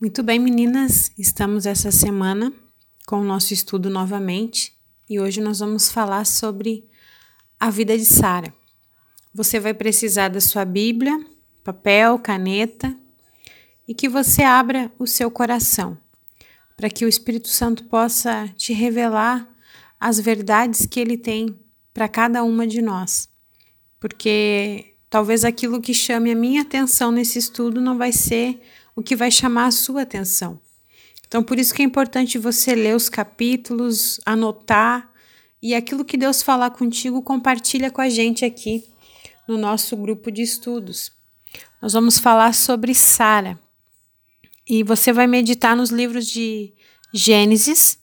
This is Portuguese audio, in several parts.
Muito bem, meninas, estamos essa semana com o nosso estudo novamente e hoje nós vamos falar sobre a vida de Sara. Você vai precisar da sua Bíblia, papel, caneta e que você abra o seu coração para que o Espírito Santo possa te revelar as verdades que ele tem para cada uma de nós. Porque talvez aquilo que chame a minha atenção nesse estudo não vai ser o que vai chamar a sua atenção. Então, por isso que é importante você ler os capítulos, anotar e aquilo que Deus falar contigo, compartilha com a gente aqui no nosso grupo de estudos. Nós vamos falar sobre Sara. E você vai meditar nos livros de Gênesis,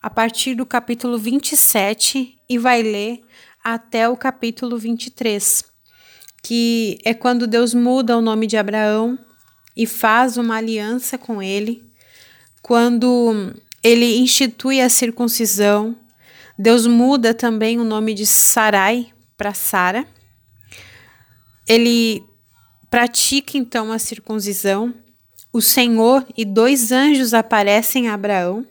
a partir do capítulo 27 e vai ler até o capítulo 23, que é quando Deus muda o nome de Abraão e faz uma aliança com ele, quando ele institui a circuncisão, Deus muda também o nome de Sarai para Sara. Ele pratica então a circuncisão. O Senhor e dois anjos aparecem a Abraão,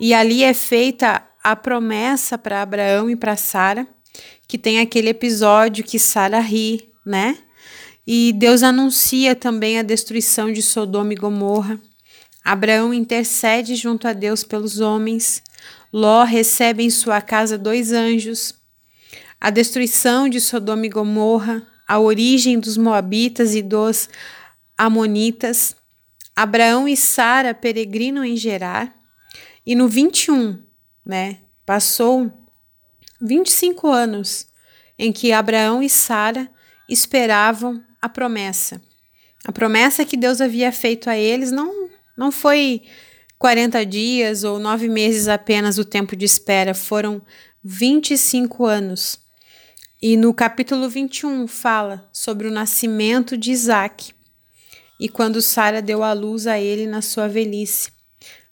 e ali é feita a promessa para Abraão e para Sara, que tem aquele episódio que Sara ri, né? E Deus anuncia também a destruição de Sodoma e Gomorra. Abraão intercede junto a Deus pelos homens. Ló recebe em sua casa dois anjos. A destruição de Sodoma e Gomorra, a origem dos Moabitas e dos Amonitas. Abraão e Sara peregrinam em Gerar. E no 21, né, passou 25 anos em que Abraão e Sara esperavam a promessa. A promessa que Deus havia feito a eles não, não foi 40 dias ou nove meses apenas o tempo de espera, foram 25 anos. E no capítulo 21 fala sobre o nascimento de Isaac e quando Sara deu a luz a ele na sua velhice.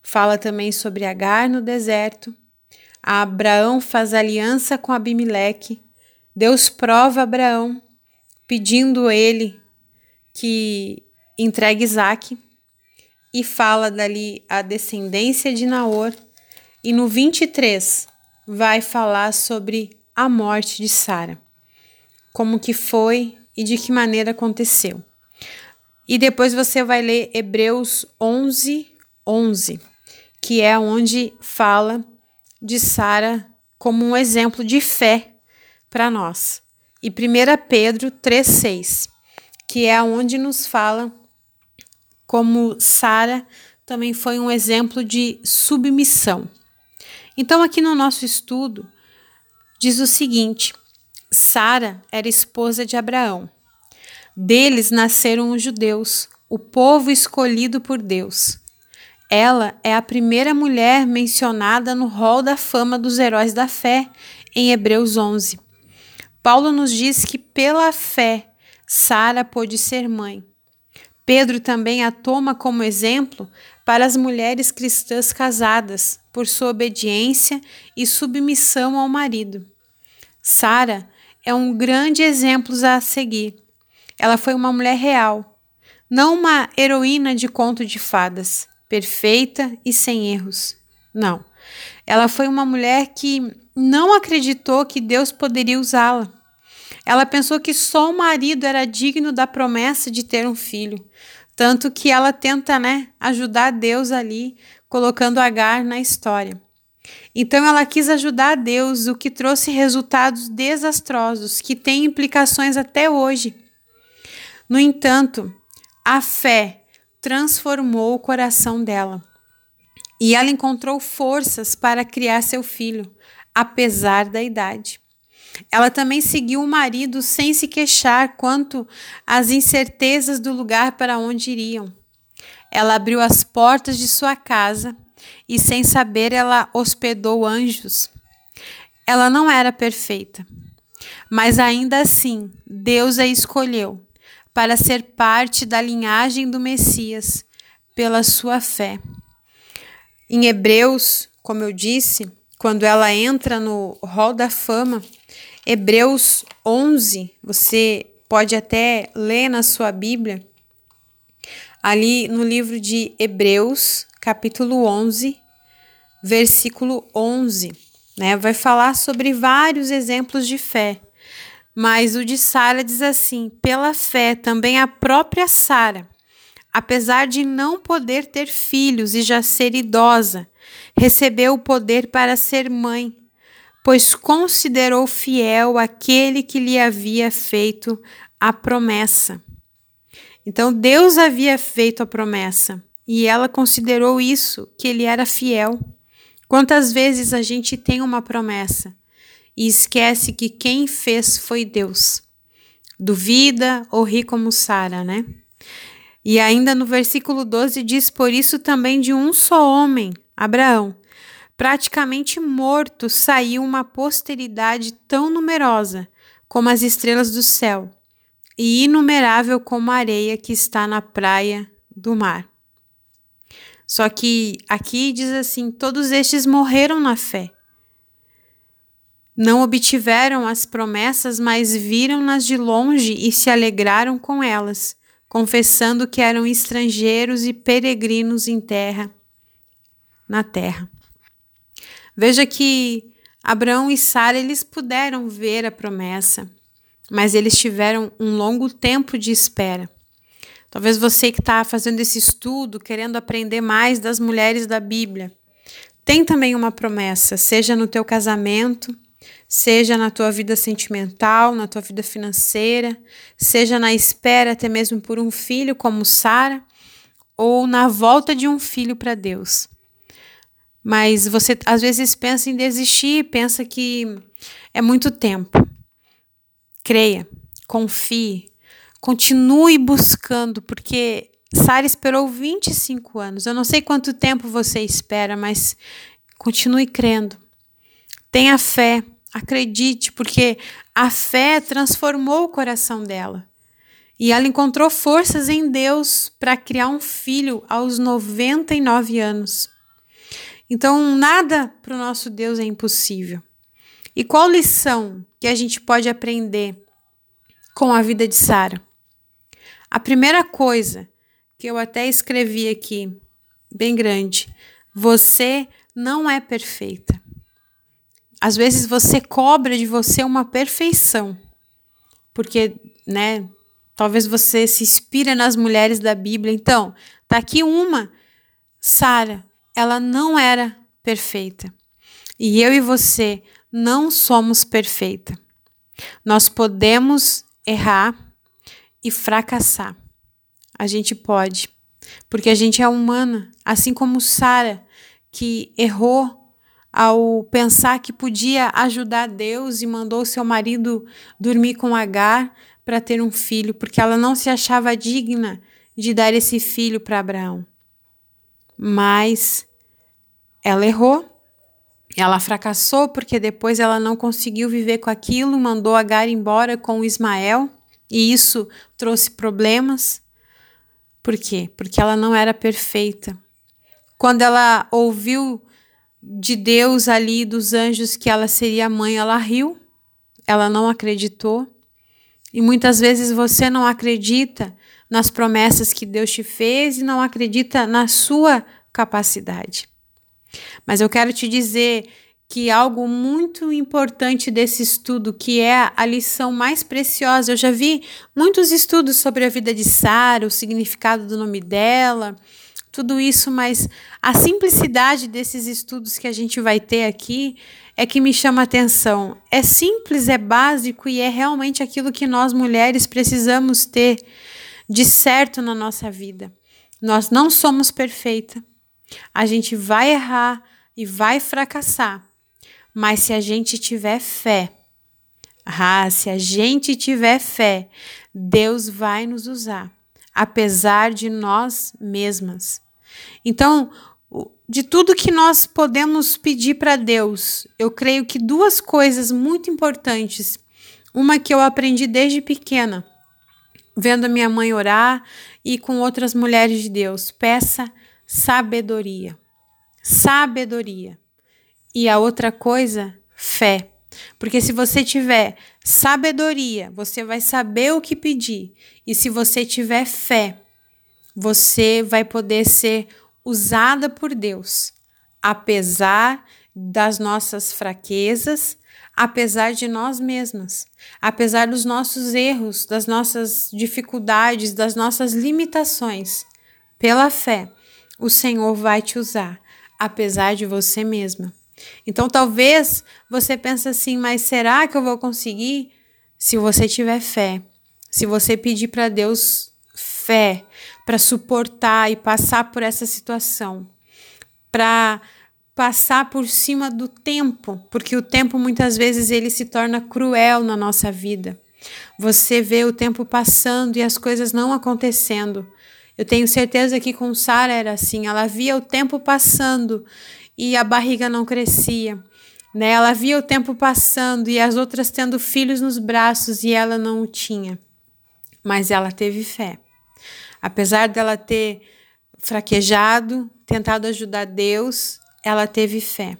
Fala também sobre Agar no deserto. Abraão faz aliança com Abimeleque. Deus prova Abraão pedindo ele que entregue Isaac e fala dali a descendência de Naor. E no 23 vai falar sobre a morte de Sara, como que foi e de que maneira aconteceu. E depois você vai ler Hebreus 11, 11, que é onde fala de Sara como um exemplo de fé para nós e 1 Pedro 3,6, que é onde nos fala como Sara também foi um exemplo de submissão. Então, aqui no nosso estudo, diz o seguinte: Sara era esposa de Abraão. Deles nasceram os judeus, o povo escolhido por Deus. Ela é a primeira mulher mencionada no rol da fama dos heróis da fé, em Hebreus 11. Paulo nos diz que pela fé Sara pôde ser mãe. Pedro também a toma como exemplo para as mulheres cristãs casadas, por sua obediência e submissão ao marido. Sara é um grande exemplo a seguir. Ela foi uma mulher real, não uma heroína de conto de fadas, perfeita e sem erros. Não. Ela foi uma mulher que não acreditou que Deus poderia usá-la. Ela pensou que só o marido era digno da promessa de ter um filho, tanto que ela tenta, né, ajudar Deus ali, colocando Agar na história. Então ela quis ajudar Deus, o que trouxe resultados desastrosos que têm implicações até hoje. No entanto, a fé transformou o coração dela e ela encontrou forças para criar seu filho, apesar da idade. Ela também seguiu o marido sem se queixar quanto às incertezas do lugar para onde iriam. Ela abriu as portas de sua casa e, sem saber, ela hospedou anjos. Ela não era perfeita, mas ainda assim Deus a escolheu para ser parte da linhagem do Messias pela sua fé. Em Hebreus, como eu disse, quando ela entra no Hall da Fama, Hebreus 11, você pode até ler na sua Bíblia. ali no livro de Hebreus, capítulo 11, versículo 11, né? Vai falar sobre vários exemplos de fé. Mas o de Sara diz assim: pela fé, também a própria Sara, apesar de não poder ter filhos e já ser idosa, recebeu o poder para ser mãe, pois considerou fiel aquele que lhe havia feito a promessa. Então Deus havia feito a promessa e ela considerou isso, que ele era fiel. Quantas vezes a gente tem uma promessa e esquece que quem fez foi Deus? Duvida ou ri como Sara, né? E ainda no versículo 12 diz: Por isso também de um só homem, Abraão, praticamente morto, saiu uma posteridade tão numerosa como as estrelas do céu e inumerável como a areia que está na praia do mar. Só que aqui diz assim: todos estes morreram na fé. Não obtiveram as promessas, mas viram-nas de longe e se alegraram com elas, confessando que eram estrangeiros e peregrinos em terra, na terra. Veja que Abraão e Sara eles puderam ver a promessa, mas eles tiveram um longo tempo de espera. Talvez você que está fazendo esse estudo, querendo aprender mais das mulheres da Bíblia, tem também uma promessa, seja no teu casamento, seja na tua vida sentimental, na tua vida financeira, seja na espera até mesmo por um filho como Sara, ou na volta de um filho para Deus. Mas você às vezes pensa em desistir, pensa que é muito tempo. Creia, confie, Continue buscando, porque Sara esperou 25 anos. Eu não sei quanto tempo você espera, mas continue crendo. Tenha fé, acredite, porque a fé transformou o coração dela. E ela encontrou forças em Deus para criar um filho aos 99 anos. Então, nada para o nosso Deus é impossível. E qual lição que a gente pode aprender com a vida de Sara? A primeira coisa que eu até escrevi aqui, bem grande, você não é perfeita. Às vezes você cobra de você uma perfeição, porque, né, talvez você se inspira nas mulheres da Bíblia. Então, tá aqui uma, Sara, ela não era perfeita. E eu e você não somos perfeita. Nós podemos errar, e fracassar. A gente pode, porque a gente é humana, assim como Sara, que errou ao pensar que podia ajudar Deus e mandou seu marido dormir com Agar para ter um filho, porque ela não se achava digna de dar esse filho para Abraão. Mas ela errou, ela fracassou porque depois ela não conseguiu viver com aquilo, mandou Agar embora com Ismael. E isso trouxe problemas. Por quê? Porque ela não era perfeita. Quando ela ouviu de Deus ali, dos anjos, que ela seria mãe, ela riu, ela não acreditou. E muitas vezes você não acredita nas promessas que Deus te fez e não acredita na sua capacidade. Mas eu quero te dizer que algo muito importante desse estudo, que é a lição mais preciosa. Eu já vi muitos estudos sobre a vida de Sara, o significado do nome dela, tudo isso, mas a simplicidade desses estudos que a gente vai ter aqui é que me chama atenção. É simples, é básico e é realmente aquilo que nós mulheres precisamos ter de certo na nossa vida. Nós não somos perfeitas. A gente vai errar e vai fracassar mas se a gente tiver fé, ah, se a gente tiver fé, Deus vai nos usar, apesar de nós mesmas. Então, de tudo que nós podemos pedir para Deus, eu creio que duas coisas muito importantes. Uma que eu aprendi desde pequena, vendo a minha mãe orar e com outras mulheres de Deus. Peça sabedoria. Sabedoria. E a outra coisa, fé. Porque se você tiver sabedoria, você vai saber o que pedir. E se você tiver fé, você vai poder ser usada por Deus, apesar das nossas fraquezas, apesar de nós mesmas, apesar dos nossos erros, das nossas dificuldades, das nossas limitações. Pela fé, o Senhor vai te usar, apesar de você mesma. Então, talvez você pense assim, mas será que eu vou conseguir? Se você tiver fé, se você pedir para Deus fé para suportar e passar por essa situação, para passar por cima do tempo, porque o tempo muitas vezes ele se torna cruel na nossa vida. Você vê o tempo passando e as coisas não acontecendo. Eu tenho certeza que com Sara era assim, ela via o tempo passando e a barriga não crescia. Né? Ela via o tempo passando e as outras tendo filhos nos braços e ela não o tinha. Mas ela teve fé. Apesar dela ter fraquejado, tentado ajudar Deus, ela teve fé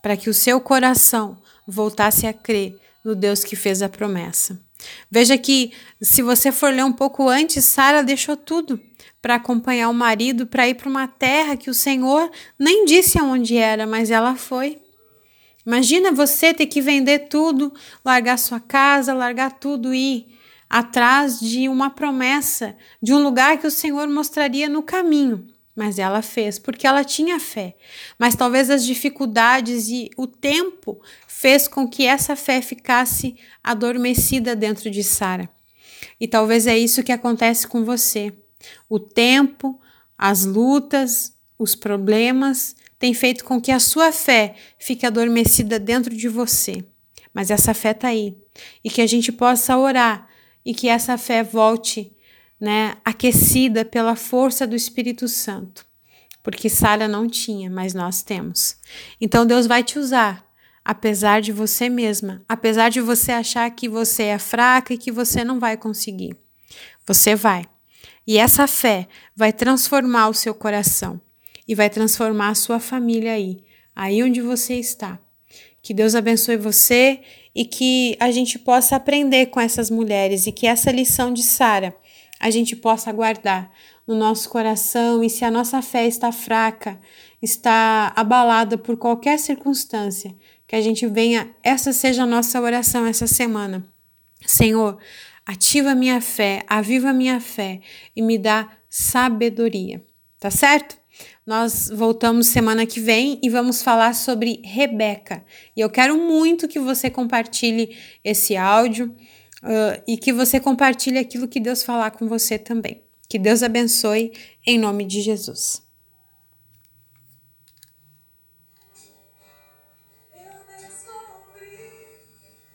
para que o seu coração voltasse a crer no Deus que fez a promessa. Veja que, se você for ler um pouco antes, Sara deixou tudo para acompanhar o marido para ir para uma terra que o Senhor nem disse aonde era, mas ela foi. Imagina você ter que vender tudo, largar sua casa, largar tudo e ir atrás de uma promessa, de um lugar que o Senhor mostraria no caminho. Mas ela fez porque ela tinha fé. Mas talvez as dificuldades e o tempo fez com que essa fé ficasse adormecida dentro de Sara. E talvez é isso que acontece com você. O tempo, as lutas, os problemas têm feito com que a sua fé fique adormecida dentro de você. Mas essa fé está aí. E que a gente possa orar e que essa fé volte né, aquecida pela força do Espírito Santo. Porque Sara não tinha, mas nós temos. Então Deus vai te usar, apesar de você mesma, apesar de você achar que você é fraca e que você não vai conseguir. Você vai. E essa fé vai transformar o seu coração e vai transformar a sua família aí, aí onde você está. Que Deus abençoe você e que a gente possa aprender com essas mulheres e que essa lição de Sara a gente possa guardar no nosso coração e se a nossa fé está fraca, está abalada por qualquer circunstância, que a gente venha, essa seja a nossa oração essa semana. Senhor, ativa minha fé, aviva minha fé e me dá sabedoria. Tá certo? Nós voltamos semana que vem e vamos falar sobre Rebeca. E eu quero muito que você compartilhe esse áudio uh, e que você compartilhe aquilo que Deus falar com você também. Que Deus abençoe em nome de Jesus.